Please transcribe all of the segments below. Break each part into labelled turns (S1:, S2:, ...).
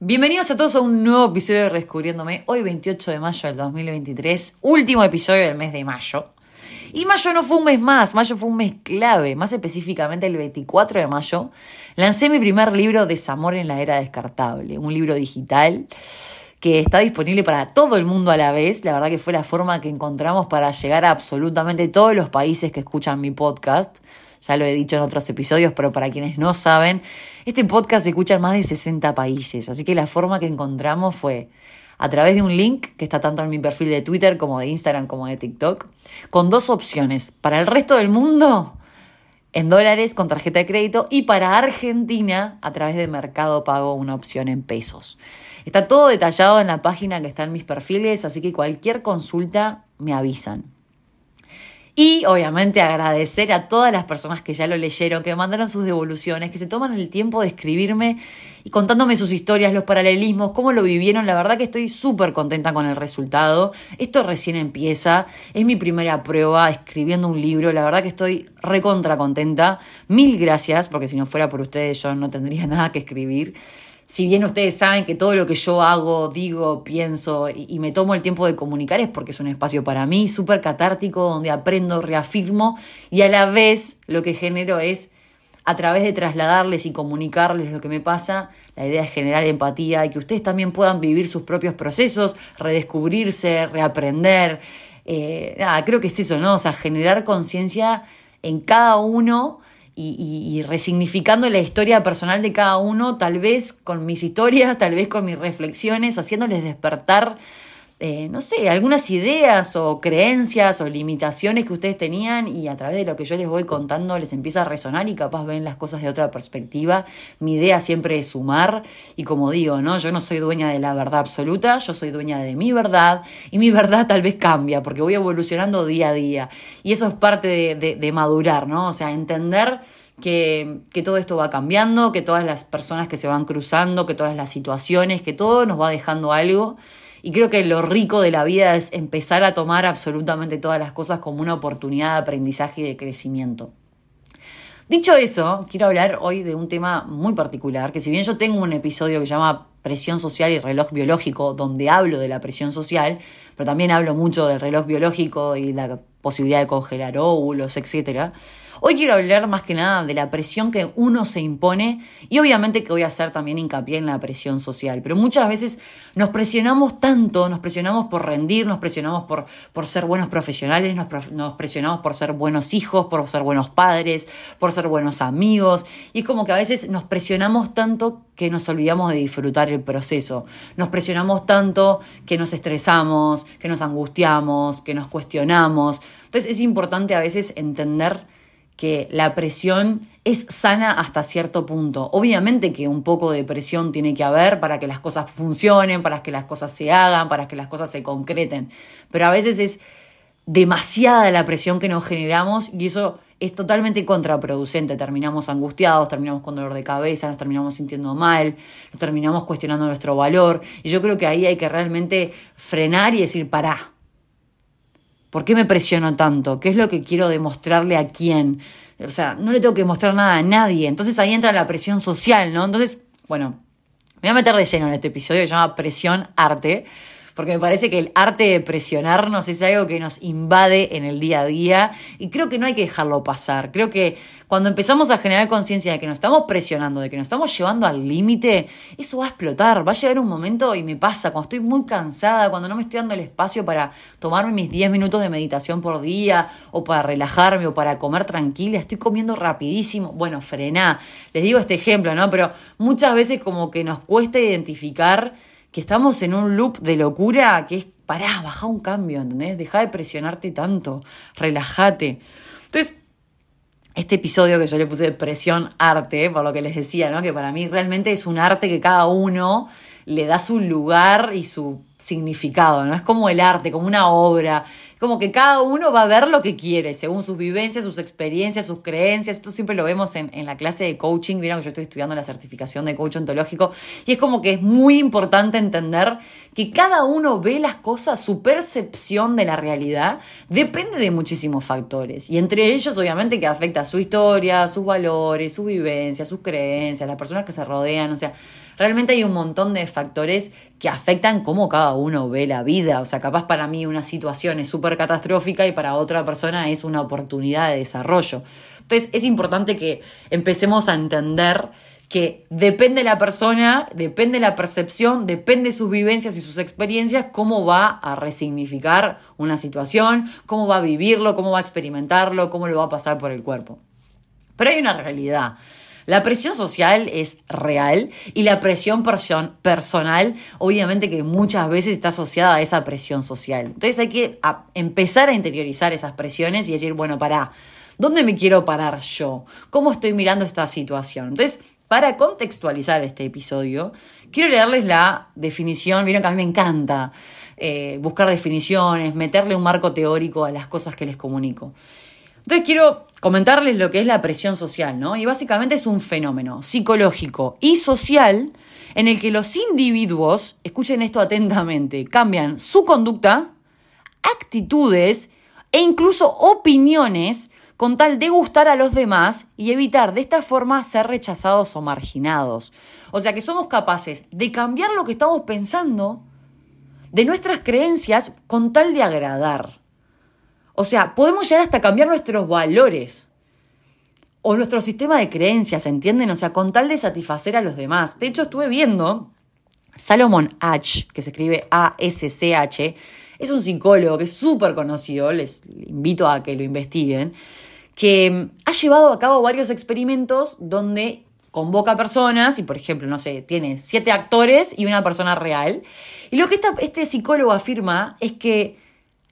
S1: Bienvenidos a todos a un nuevo episodio de Redescubriéndome. Hoy 28 de mayo del 2023, último episodio del mes de mayo. Y mayo no fue un mes más, mayo fue un mes clave. Más específicamente el 24 de mayo lancé mi primer libro Desamor en la era descartable, un libro digital que está disponible para todo el mundo a la vez. La verdad que fue la forma que encontramos para llegar a absolutamente todos los países que escuchan mi podcast. Ya lo he dicho en otros episodios, pero para quienes no saben, este podcast se escucha en más de 60 países. Así que la forma que encontramos fue a través de un link que está tanto en mi perfil de Twitter como de Instagram como de TikTok, con dos opciones. Para el resto del mundo, en dólares con tarjeta de crédito y para Argentina, a través de Mercado Pago, una opción en pesos. Está todo detallado en la página que está en mis perfiles, así que cualquier consulta me avisan. Y obviamente agradecer a todas las personas que ya lo leyeron, que me mandaron sus devoluciones, que se toman el tiempo de escribirme y contándome sus historias, los paralelismos, cómo lo vivieron. La verdad que estoy súper contenta con el resultado. Esto recién empieza. Es mi primera prueba escribiendo un libro. La verdad que estoy recontra contenta. Mil gracias, porque si no fuera por ustedes yo no tendría nada que escribir si bien ustedes saben que todo lo que yo hago, digo, pienso y, me tomo el tiempo de comunicar es porque es un espacio para mí súper catártico, donde aprendo, reafirmo y a la vez lo que genero es, a través de trasladarles y comunicarles lo que me pasa, la idea es generar empatía y que ustedes también puedan vivir sus propios procesos, redescubrirse, reaprender. Eh, nada, creo que es eso, ¿no? O sea, generar conciencia en cada uno y, resignificando la historia personal de cada uno, tal vez con mis historias, tal vez con mis reflexiones, haciéndoles despertar, eh, no sé, algunas ideas o creencias o limitaciones que ustedes tenían y a través de lo que yo les voy contando les empieza a resonar y capaz ven las cosas de otra perspectiva. Mi idea siempre es sumar y como digo, ¿no? Yo no soy dueña de la verdad absoluta, yo soy dueña de mi verdad y mi verdad tal vez cambia porque voy evolucionando día a día y eso es parte de, de madurar, ¿no? O sea, entender que, que, todo esto va cambiando, que todas las personas que se van cruzando, que todas las situaciones, que todo nos va dejando algo. Y creo que lo rico de la vida es empezar a tomar absolutamente todas las cosas como una oportunidad de aprendizaje y de crecimiento. Dicho eso, quiero hablar hoy de un tema muy particular, que si bien yo tengo un episodio que se llama presión social y reloj biológico, donde hablo de la presión social, pero también hablo mucho del reloj biológico y la posibilidad de congelar óvulos, etcétera. Hoy quiero hablar más que nada de la presión que uno se impone y obviamente que voy a hacer también hincapié en la presión social, pero muchas veces nos presionamos tanto, nos presionamos por rendir, nos presionamos por, por ser buenos profesionales, nos, nos presionamos por ser buenos hijos, por ser buenos padres, por ser buenos amigos y es como que a veces nos presionamos tanto que nos olvidamos de disfrutar el proceso, nos presionamos tanto que nos estresamos, que nos angustiamos, que nos cuestionamos. Entonces es importante a veces entender que la presión es sana hasta cierto punto. Obviamente que un poco de presión tiene que haber para que las cosas funcionen, para que las cosas se hagan, para que las cosas se concreten, pero a veces es demasiada la presión que nos generamos y eso es totalmente contraproducente. Terminamos angustiados, terminamos con dolor de cabeza, nos terminamos sintiendo mal, nos terminamos cuestionando nuestro valor. Y yo creo que ahí hay que realmente frenar y decir, pará, ¿Por qué me presiono tanto? ¿Qué es lo que quiero demostrarle a quién? O sea, no le tengo que mostrar nada a nadie. Entonces ahí entra la presión social, ¿no? Entonces, bueno, me voy a meter de lleno en este episodio que se llama Presión Arte porque me parece que el arte de presionarnos es algo que nos invade en el día a día y creo que no hay que dejarlo pasar. Creo que cuando empezamos a generar conciencia de que nos estamos presionando, de que nos estamos llevando al límite, eso va a explotar. Va a llegar un momento, y me pasa, cuando estoy muy cansada, cuando no me estoy dando el espacio para tomarme mis 10 minutos de meditación por día, o para relajarme, o para comer tranquila, estoy comiendo rapidísimo. Bueno, frená. Les digo este ejemplo, ¿no? Pero muchas veces como que nos cuesta identificar que estamos en un loop de locura que es, pará, baja un cambio, ¿entendés? Deja de presionarte tanto, relájate. Entonces, este episodio que yo le puse de presión arte, por lo que les decía, ¿no? Que para mí realmente es un arte que cada uno le da su lugar y su significado, ¿no? Es como el arte, como una obra, Como que cada uno va a ver lo que quiere, según sus vivencias, sus experiencias, sus creencias. Esto siempre lo vemos en, en la clase de coaching. Vieron que yo estoy estudiando la certificación de coach ontológico. Y es como que es muy importante entender que cada uno ve las cosas, su percepción de la realidad depende de muchísimos factores. Y entre ellos, obviamente, que afecta su historia, sus valores, sus vivencias, sus creencias, las personas que se rodean. O sea, realmente hay un montón de factores que afectan cómo cada uno ve la vida. O sea, capaz para mí una situación es súper catastrófica y para otra persona es una oportunidad de desarrollo. Entonces es importante que empecemos a entender que depende la persona, depende la percepción, depende sus vivencias y sus experiencias, cómo va a resignificar una situación, cómo va a vivirlo, cómo va a experimentarlo, cómo lo va a pasar por el cuerpo. Pero hay una realidad. La presión social es real y la presión personal obviamente que muchas veces está asociada a esa presión social. Entonces hay que empezar a interiorizar esas presiones y decir, bueno, para, ¿dónde me quiero parar yo? ¿Cómo estoy mirando esta situación? Entonces, para contextualizar este episodio, quiero leerles la definición, vieron que a mí me encanta eh, buscar definiciones, meterle un marco teórico a las cosas que les comunico. Entonces quiero comentarles lo que es la presión social, ¿no? Y básicamente es un fenómeno psicológico y social en el que los individuos, escuchen esto atentamente, cambian su conducta, actitudes e incluso opiniones con tal de gustar a los demás y evitar de esta forma ser rechazados o marginados. O sea que somos capaces de cambiar lo que estamos pensando, de nuestras creencias, con tal de agradar. O sea, podemos llegar hasta cambiar nuestros valores o nuestro sistema de creencias, ¿entienden? O sea, con tal de satisfacer a los demás. De hecho, estuve viendo Salomon H, que se escribe A-S-C-H, es un psicólogo que es súper conocido, les invito a que lo investiguen, que ha llevado a cabo varios experimentos donde convoca personas y, por ejemplo, no sé, tiene siete actores y una persona real. Y lo que este psicólogo afirma es que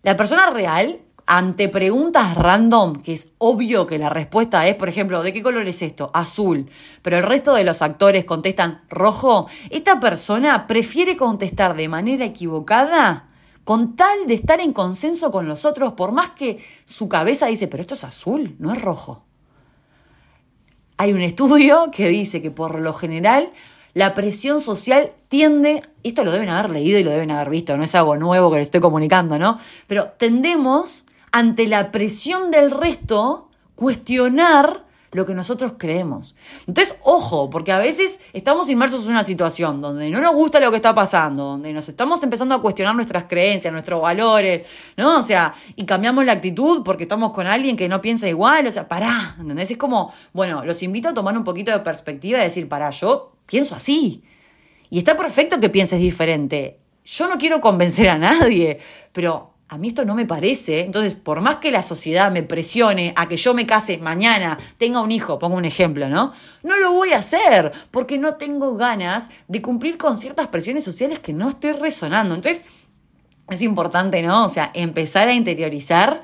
S1: la persona real ante preguntas random, que es obvio que la respuesta es, por ejemplo, ¿de qué color es esto? Azul. Pero el resto de los actores contestan rojo. Esta persona prefiere contestar de manera equivocada con tal de estar en consenso con los otros, por más que su cabeza dice, pero esto es azul, no es rojo. Hay un estudio que dice que por lo general la presión social tiende, esto lo deben haber leído y lo deben haber visto, no es algo nuevo que les estoy comunicando, ¿no? Pero tendemos ante la presión del resto, cuestionar lo que nosotros creemos. Entonces, ojo, porque a veces estamos inmersos en una situación donde no nos gusta lo que está pasando, donde nos estamos empezando a cuestionar nuestras creencias, nuestros valores, ¿no? O sea, y cambiamos la actitud porque estamos con alguien que no piensa igual, o sea, pará, ¿entendés? Es como, bueno, los invito a tomar un poquito de perspectiva y decir, pará, yo pienso así. Y está perfecto que pienses diferente. Yo no quiero convencer a nadie, pero a mí esto no me parece. Entonces, por más que la sociedad me presione a que yo me case mañana, tenga un hijo, pongo un ejemplo, ¿no? No lo voy a hacer porque no tengo ganas de cumplir con ciertas presiones sociales que no estoy resonando. Entonces, es importante, ¿no? O sea, empezar a interiorizar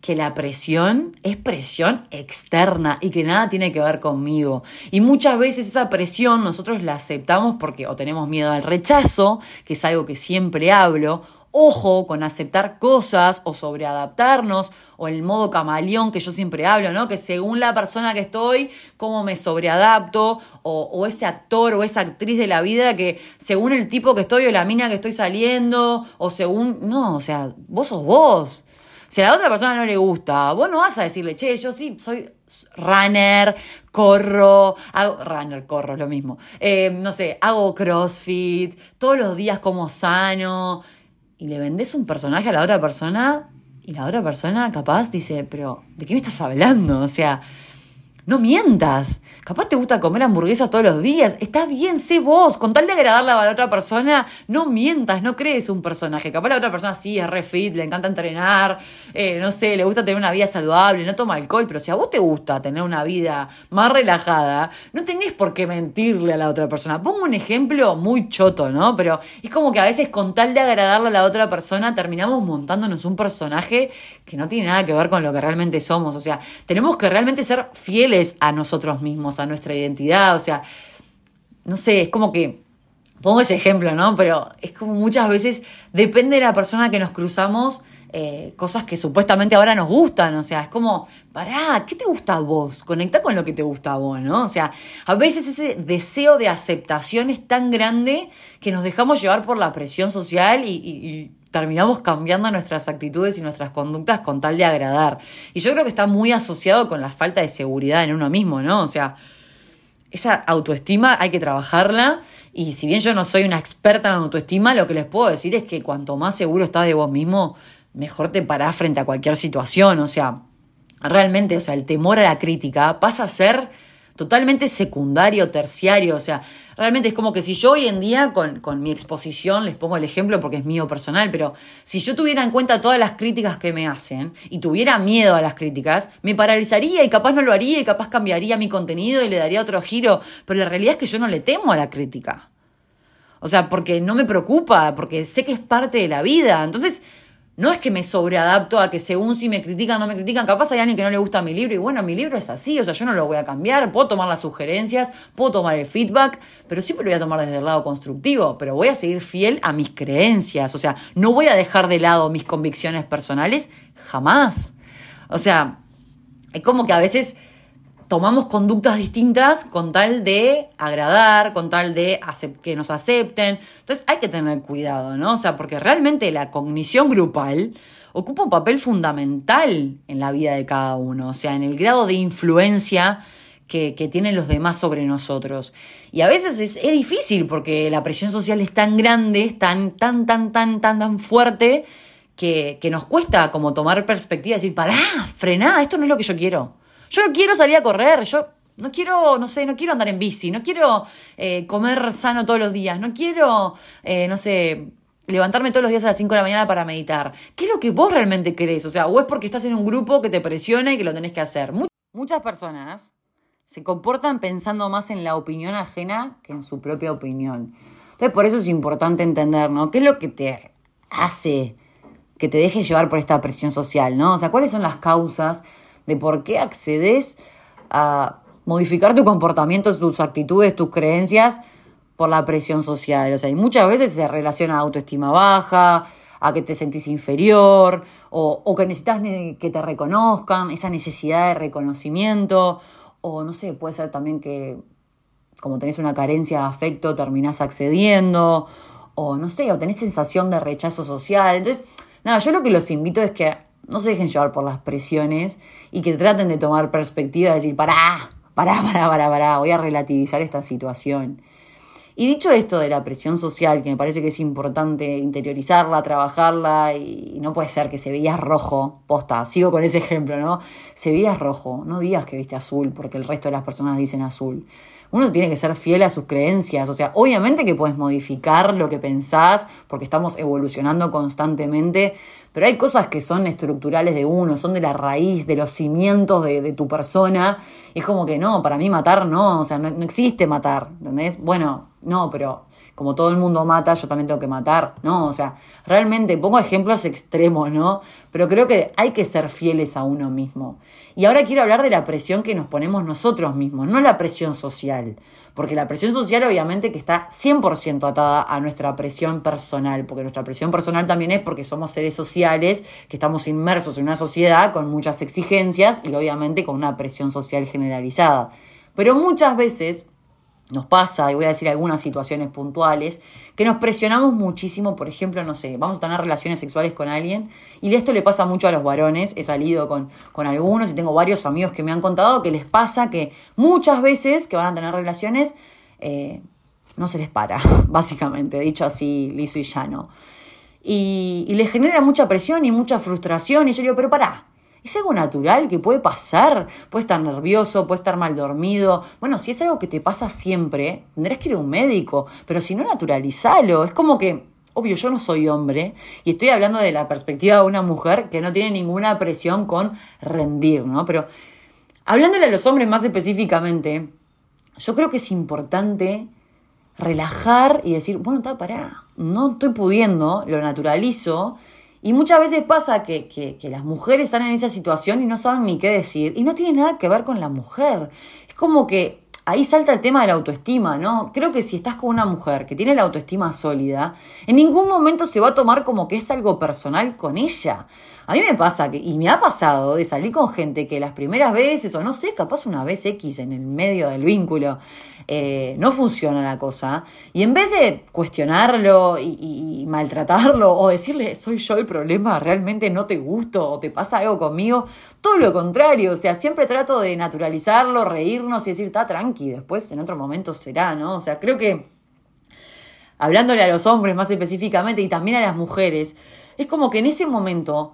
S1: que la presión es presión externa y que nada tiene que ver conmigo. Y muchas veces esa presión nosotros la aceptamos porque o tenemos miedo al rechazo, que es algo que siempre hablo, ojo con aceptar cosas o sobreadaptarnos o el modo camaleón que yo siempre hablo, ¿no? Que según la persona que estoy, cómo me sobreadapto o, o, ese actor o esa actriz de la vida que según el tipo que estoy o la mina que estoy saliendo o según, no, o sea, vos sos vos. Si a la otra persona no le gusta, vos no vas a decirle, che, yo sí soy runner, corro, hago, runner, corro, lo mismo. Eh, no sé, hago crossfit, todos los días como sano, y le vendes un personaje a la otra persona y la otra persona capaz dice, pero ¿de qué me estás hablando? O sea, no mientas. Capaz te gusta comer hamburguesas todos los días. Está bien, sé vos. Con tal de agradarle a la otra persona, no mientas, no crees un personaje. Capaz la otra persona sí es re fit, le encanta entrenar, eh, no sé, le gusta tener una vida saludable, no toma alcohol. Pero si a vos te gusta tener una vida más relajada, no tenés por qué mentirle a la otra persona. Pongo un ejemplo muy choto, ¿no? Pero es como que a veces con tal de agradarle a la otra persona terminamos montándonos un personaje que no tiene nada que ver con lo que realmente somos. O sea, tenemos que realmente ser fieles a nosotros mismos, a nuestra identidad. O sea, no sé, es como que pongo ese ejemplo, ¿no? Pero es como muchas veces depende de la persona que nos cruzamos. Eh, cosas que supuestamente ahora nos gustan, o sea, es como, pará, ¿qué te gusta a vos? Conecta con lo que te gusta a vos, ¿no? O sea, a veces ese deseo de aceptación es tan grande que nos dejamos llevar por la presión social y terminamos cambiando nuestras actitudes y nuestras conductas con tal de agradar. Y yo creo que está muy asociado con la falta de seguridad en uno mismo, ¿no? O sea, esa autoestima hay que trabajarla y si bien yo no soy una experta en autoestima, lo que les puedo decir es que cuanto más seguro estás de vos mismo, mejor te parás frente a cualquier situación, o sea, realmente, o sea, el temor a la crítica pasa a ser totalmente secundario, terciario, o sea, realmente es como que si yo hoy en día con, con, mi exposición, les pongo el ejemplo porque es mío personal, pero si yo tuviera en cuenta todas las críticas que me hacen y tuviera miedo a las críticas, me paralizaría y capaz no lo haría y capaz cambiaría mi contenido y le daría otro giro, pero la realidad es que yo no le temo a la crítica. O sea, porque no me preocupa, porque sé que es parte de la vida. Entonces, no es que me sobreadapto a que según si me critican o no me critican, capaz hay alguien que no le gusta mi libro y bueno, mi libro es así, o sea, yo no lo voy a cambiar, puedo tomar las sugerencias, puedo tomar el feedback, pero siempre lo voy a tomar desde el lado constructivo, pero voy a seguir fiel a mis creencias, o sea, no voy a dejar de lado mis convicciones personales jamás. O sea, es como que a veces tomamos conductas distintas con tal de agradar, con tal de que nos acepten. Entonces hay que tener cuidado, ¿no? O sea, porque realmente la cognición grupal ocupa un papel fundamental en la vida de cada uno, o sea, en el grado de influencia que, tienen los demás sobre nosotros. Y a veces es, difícil porque la presión social es tan grande, es tan, tan, tan, tan, tan, tan fuerte, que, que nos cuesta como tomar perspectiva y decir, pará, frená, esto no es lo que yo quiero. Yo no quiero salir a correr, yo no quiero, no sé, no quiero andar en bici, no quiero eh, comer sano todos los días, no quiero, eh, no sé, levantarme todos los días a las 5 de la mañana para meditar. ¿Qué es lo que vos realmente querés? O sea, o es porque estás en un grupo que te presiona y que lo tenés que hacer. Muchas personas se comportan pensando más en la opinión ajena que en su propia opinión. Entonces, por eso es importante entender, ¿no? ¿Qué es lo que te hace que te dejes llevar por esta presión social, ¿no? O sea, ¿cuáles son las causas? De por qué accedes a modificar tu comportamiento, tus actitudes, tus creencias por la presión social. O sea, y muchas veces se relaciona a autoestima baja, a que te sentís inferior, o, o que necesitas que te reconozcan, esa necesidad de reconocimiento, o no sé, puede ser también que como tenés una carencia de afecto terminás accediendo, o no sé, o tenés sensación de rechazo social. Entonces, nada, yo lo que los invito es que no se dejen llevar por las presiones y que traten de tomar perspectiva, de decir, pará, pará, pará, pará, pará, voy a relativizar esta situación. Y dicho esto de la presión social, que me parece que es importante interiorizarla, trabajarla, y no puede ser que se veías rojo, posta, sigo con ese ejemplo, ¿no? Se veías rojo, no digas que viste azul, porque el resto de las personas dicen azul uno tiene que ser fiel a sus creencias. O sea, obviamente que puedes modificar lo que pensás, porque estamos evolucionando constantemente, pero hay cosas que son estructurales de uno, son de la raíz, de los cimientos de, tu persona. Y es como que no, para mí matar no, o sea, no, no existe matar, ¿entendés? Bueno, no, pero como todo el mundo mata, yo también tengo que matar, ¿no? O sea, realmente pongo ejemplos extremos, ¿no? Pero creo que hay que ser fieles a uno mismo. Y ahora quiero hablar de la presión que nos ponemos nosotros mismos, no la presión social, porque la presión social obviamente que está 100% atada a nuestra presión personal, porque nuestra presión personal también es porque somos seres sociales, que estamos inmersos en una sociedad con muchas exigencias y obviamente con una presión social generalizada. Pero muchas veces nos pasa, y voy a decir algunas situaciones puntuales, que nos presionamos muchísimo, por ejemplo, no sé, vamos a tener relaciones sexuales con alguien, y esto le pasa mucho a los varones, he salido con, con algunos y tengo varios amigos que me han contado que les pasa que muchas veces que van a tener relaciones, eh, no se les para, básicamente, dicho así, liso y llano. Y, y les genera mucha presión y mucha frustración, y yo digo, pero pará, es algo natural que puede pasar. Puede estar nervioso, puede estar mal dormido. Bueno, si es algo que te pasa siempre, tendrás que ir a un médico. Pero si no, naturalizalo. Es como que, obvio, yo no soy hombre y estoy hablando de la perspectiva de una mujer que no tiene ninguna presión con rendir, ¿no? Pero hablándole a los hombres más específicamente, yo creo que es importante relajar y decir, bueno, está, pará, no estoy pudiendo, lo naturalizo y muchas veces pasa que, que, las mujeres están en esa situación y no saben ni qué decir. Y no tiene nada que ver con la mujer. Es como que ahí salta el tema de la autoestima, ¿no? Creo que si estás con una mujer que tiene la autoestima sólida, en ningún momento se va a tomar como que es algo personal con ella. A mí me pasa que, y me ha pasado de salir con gente que las primeras veces, o no sé, capaz una vez X en el medio del vínculo, eh, no funciona la cosa. Y en vez de cuestionarlo y, y, maltratarlo o decirle, soy yo el problema, realmente no te gusto o te pasa algo conmigo, todo lo contrario. O sea, siempre trato de naturalizarlo, reírnos y decir, está tranqui, después en otro momento será, ¿no? O sea, creo que hablándole a los hombres más específicamente y también a las mujeres, es como que en ese momento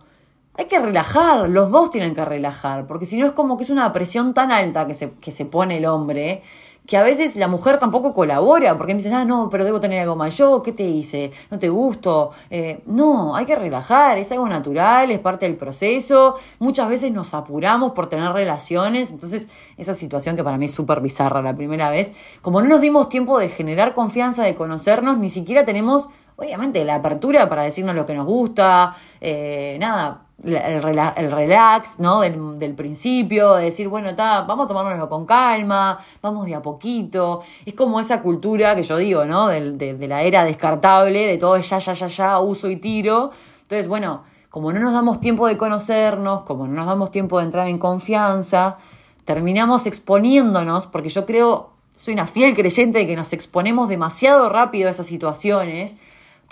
S1: hay que relajar, los dos tienen que relajar, porque si no es como que es una presión tan alta que se, que se pone el hombre, que a veces la mujer tampoco colabora, porque me dicen, ah, no, pero debo tener algo. Yo, ¿qué te hice? ¿No te gusto? Eh, no, hay que relajar, es algo natural, es parte del proceso. Muchas veces nos apuramos por tener relaciones, entonces esa situación que para mí es súper bizarra la primera vez, como no nos dimos tiempo de generar confianza, de conocernos, ni siquiera tenemos, obviamente, la apertura para decirnos lo que nos gusta, eh, nada el, relax, ¿no? Del, principio, de decir, bueno, vamos a tomárnoslo con calma, vamos de a poquito. Es como esa cultura que yo digo, ¿no? De, de, la era descartable, de todo es ya, ya, ya, ya, uso y tiro. Entonces, bueno, como no nos damos tiempo de conocernos, como no nos damos tiempo de entrar en confianza, terminamos exponiéndonos, porque yo creo, soy una fiel creyente de que nos exponemos demasiado rápido a esas situaciones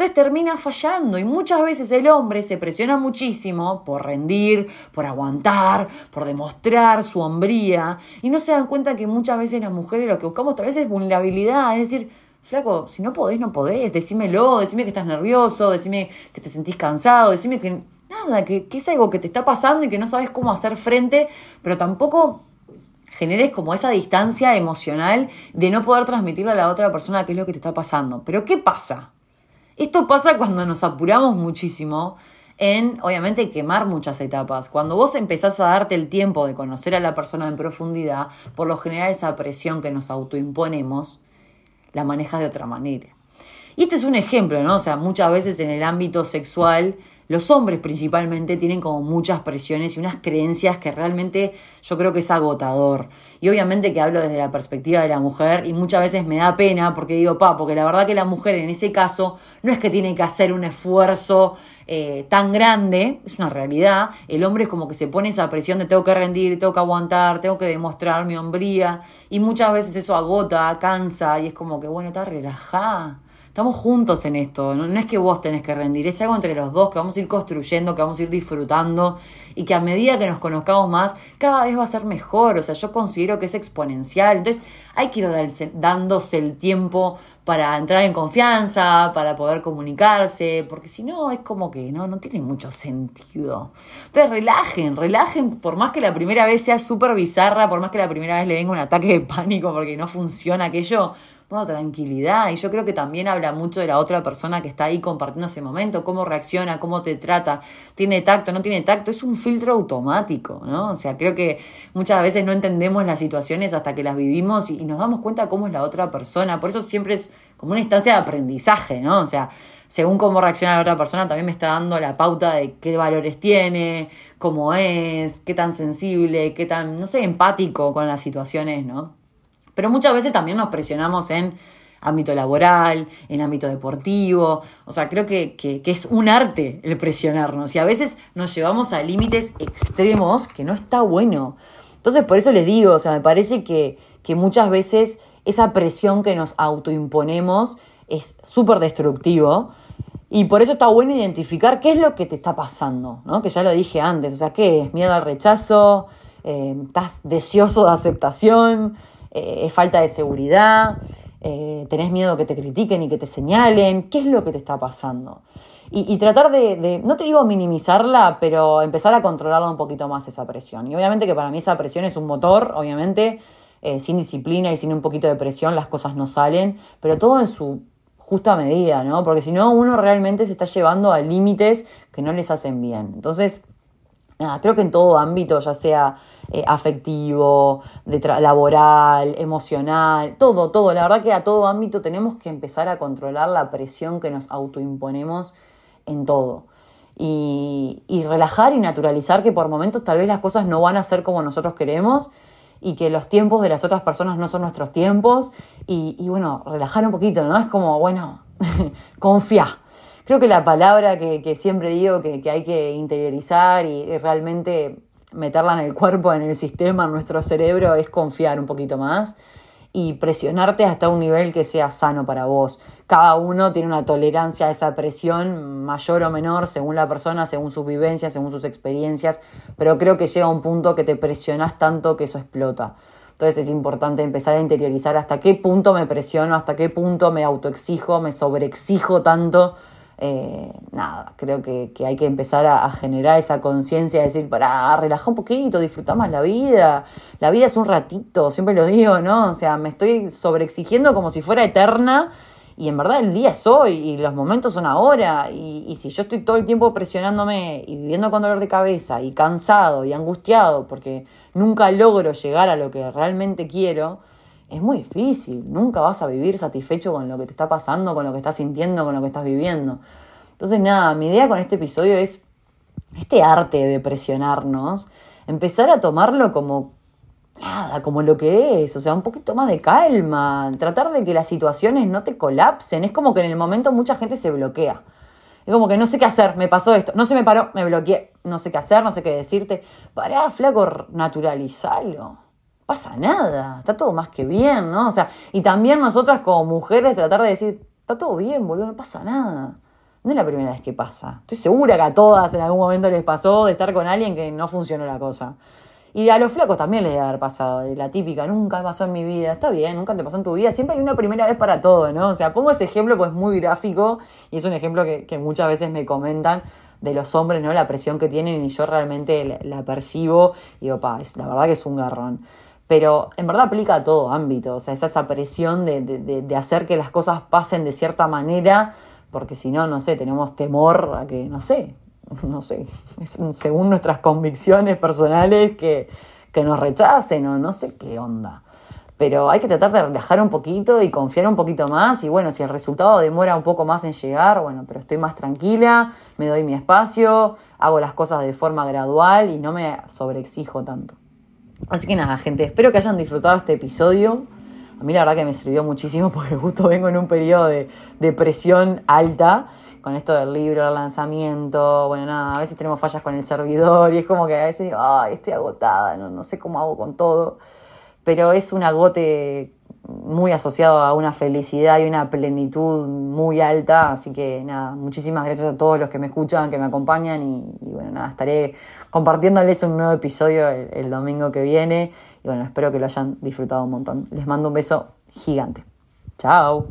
S1: entonces termina fallando y muchas veces el hombre se presiona muchísimo por rendir, por aguantar, por demostrar su hombría y no se dan cuenta que muchas veces las mujeres lo que buscamos tal vez es vulnerabilidad, es decir, flaco, si no podés, no podés, decímelo, decime que estás nervioso, decime que te sentís cansado, decime que nada, que, que es algo que te está pasando y que no sabes cómo hacer frente, pero tampoco generes como esa distancia emocional de no poder transmitirle a la otra persona qué es lo que te está pasando. Pero ¿qué pasa? Esto pasa cuando nos apuramos muchísimo en, obviamente, quemar muchas etapas. Cuando vos empezás a darte el tiempo de conocer a la persona en profundidad, por lo general esa presión que nos autoimponemos, la manejas de otra manera. Y este es un ejemplo, ¿no? O sea, muchas veces en el ámbito sexual los hombres principalmente tienen como muchas presiones y unas creencias que realmente yo creo que es agotador. Y obviamente que hablo desde la perspectiva de la mujer y muchas veces me da pena porque digo, pa, porque la verdad que la mujer en ese caso no es que tiene que hacer un esfuerzo eh, tan grande, es una realidad. El hombre es como que se pone esa presión de tengo que rendir, tengo que aguantar, tengo que demostrar mi hombría y muchas veces eso agota, cansa y es como que, bueno, está relajada estamos juntos en esto, no, es que vos tenés que rendir, es algo entre los dos que vamos a ir construyendo, que vamos a ir disfrutando y que a medida que nos conozcamos más, cada vez va a ser mejor, o sea, yo considero que es exponencial, entonces hay que ir dándose el tiempo para entrar en confianza, para poder comunicarse, porque si no es como que no, no tiene mucho sentido. Entonces relajen, relajen, por más que la primera vez sea súper bizarra, por más que la primera vez le venga un ataque de pánico porque no funciona aquello, bueno, tranquilidad. Y yo creo que también habla mucho de la otra persona que está ahí compartiendo ese momento, cómo reacciona, cómo te trata, tiene tacto, no tiene tacto. Es un filtro automático, ¿no? O sea, creo que muchas veces no entendemos las situaciones hasta que las vivimos y, nos damos cuenta cómo es la otra persona. Por eso siempre es como una instancia de aprendizaje, ¿no? O sea, según cómo reacciona la otra persona, también me está dando la pauta de qué valores tiene, cómo es, qué tan sensible, qué tan, no sé, empático con las situaciones, ¿no? Pero muchas veces también nos presionamos en ámbito laboral, en ámbito deportivo. O sea, creo que, es un arte el presionarnos y a veces nos llevamos a límites extremos que no está bueno. Entonces, por eso les digo, o sea, me parece que, que muchas veces esa presión que nos autoimponemos es súper destructivo. Y por eso está bueno identificar qué es lo que te está pasando, ¿no? Que ya lo dije antes, o sea, ¿qué es? ¿Miedo al rechazo? Eh, ¿Estás deseoso de aceptación? Eh, es falta de seguridad, eh, tenés miedo que te critiquen y que te señalen, ¿qué es lo que te está pasando? Y, tratar de, no te digo minimizarla, pero empezar a controlarla un poquito más esa presión. Y obviamente que para mí esa presión es un motor, obviamente, eh, sin disciplina y sin un poquito de presión las cosas no salen, pero todo en su justa medida, ¿no? Porque si no, uno realmente se está llevando a límites que no les hacen bien. Entonces, nada, creo que en todo ámbito, ya sea eh, afectivo, laboral, emocional, todo, todo. La verdad que a todo ámbito tenemos que empezar a controlar la presión que nos autoimponemos en todo. Y, y relajar y naturalizar que por momentos tal vez las cosas no van a ser como nosotros queremos y que los tiempos de las otras personas no son nuestros tiempos y, y bueno, relajar un poquito, ¿no? Es como, bueno, confía. Creo que la palabra que, siempre digo que, hay que interiorizar y, realmente meterla en el cuerpo, en el sistema, en nuestro cerebro, es confiar un poquito más y presionarte hasta un nivel que sea sano para vos. Cada uno tiene una tolerancia a esa presión mayor o menor según la persona, según sus vivencias, según sus experiencias, pero creo que llega un punto que te presionas tanto que eso explota. Entonces es importante empezar a interiorizar hasta qué punto me presiono, hasta qué punto me autoexijo, me sobreexijo tanto. Eh, nada, creo que, hay que empezar a, generar esa conciencia de decir, para, relaja un poquito, disfruta más la vida. La vida es un ratito, siempre lo digo, ¿no? O sea, me estoy sobreexigiendo como si fuera eterna y en verdad el día es hoy y los momentos son ahora. Y, y, si yo estoy todo el tiempo presionándome y viviendo con dolor de cabeza y cansado y angustiado porque nunca logro llegar a lo que realmente quiero, es muy difícil. Nunca vas a vivir satisfecho con lo que te está pasando, con lo que estás sintiendo, con lo que estás viviendo. Entonces, nada, mi idea con este episodio es este arte de presionarnos, empezar a tomarlo como nada, como lo que es, o sea, un poquito más de calma, tratar de que las situaciones no te colapsen, es como que en el momento mucha gente se bloquea. Es como que no sé qué hacer, me pasó esto, no se me paró, me bloqueé, no sé qué hacer, no sé qué decirte. Pará, flaco, naturalizalo. Pasa nada, está todo más que bien, ¿no? O sea, y también nosotras como mujeres tratar de decir, está todo bien, boludo, no pasa nada. No es la primera vez que pasa. Estoy segura que a todas en algún momento les pasó de estar con alguien que no funcionó la cosa. Y a los flacos también les debe haber pasado, la típica, nunca pasó en mi vida, está bien, nunca te pasó en tu vida, siempre hay una primera vez para todo, ¿no? O sea, pongo ese ejemplo pues muy gráfico y es un ejemplo que, muchas veces me comentan de los hombres, ¿no? La presión que tienen y yo realmente la, percibo y digo, pa, es, la verdad que es un garrón. Pero en verdad aplica a todo ámbito, o sea, es esa presión de, de, de hacer que las cosas pasen de cierta manera, porque si no, no sé, tenemos temor a que, no sé, no sé, según nuestras convicciones personales que, nos rechacen o no sé qué onda. Pero hay que tratar de relajar un poquito y confiar un poquito más. Y bueno, si el resultado demora un poco más en llegar, bueno, pero estoy más tranquila, me doy mi espacio, hago las cosas de forma gradual y no me sobreexijo tanto. Así que nada, gente, espero que hayan disfrutado este episodio. A mí la verdad que me sirvió muchísimo porque justo vengo en un periodo de, de presión alta con esto del libro, el lanzamiento, bueno, nada, a veces tenemos fallas con el servidor y es como que a veces digo, ay, estoy agotada, no, no sé cómo hago con todo, pero es un agote muy asociado a una felicidad y una plenitud muy alta, así que nada, muchísimas gracias a todos los que me escuchan, que me acompañan y, bueno, nada, estaré compartiéndoles un nuevo episodio el domingo que viene y bueno, espero que lo hayan disfrutado un montón. Les mando un beso gigante. Chao.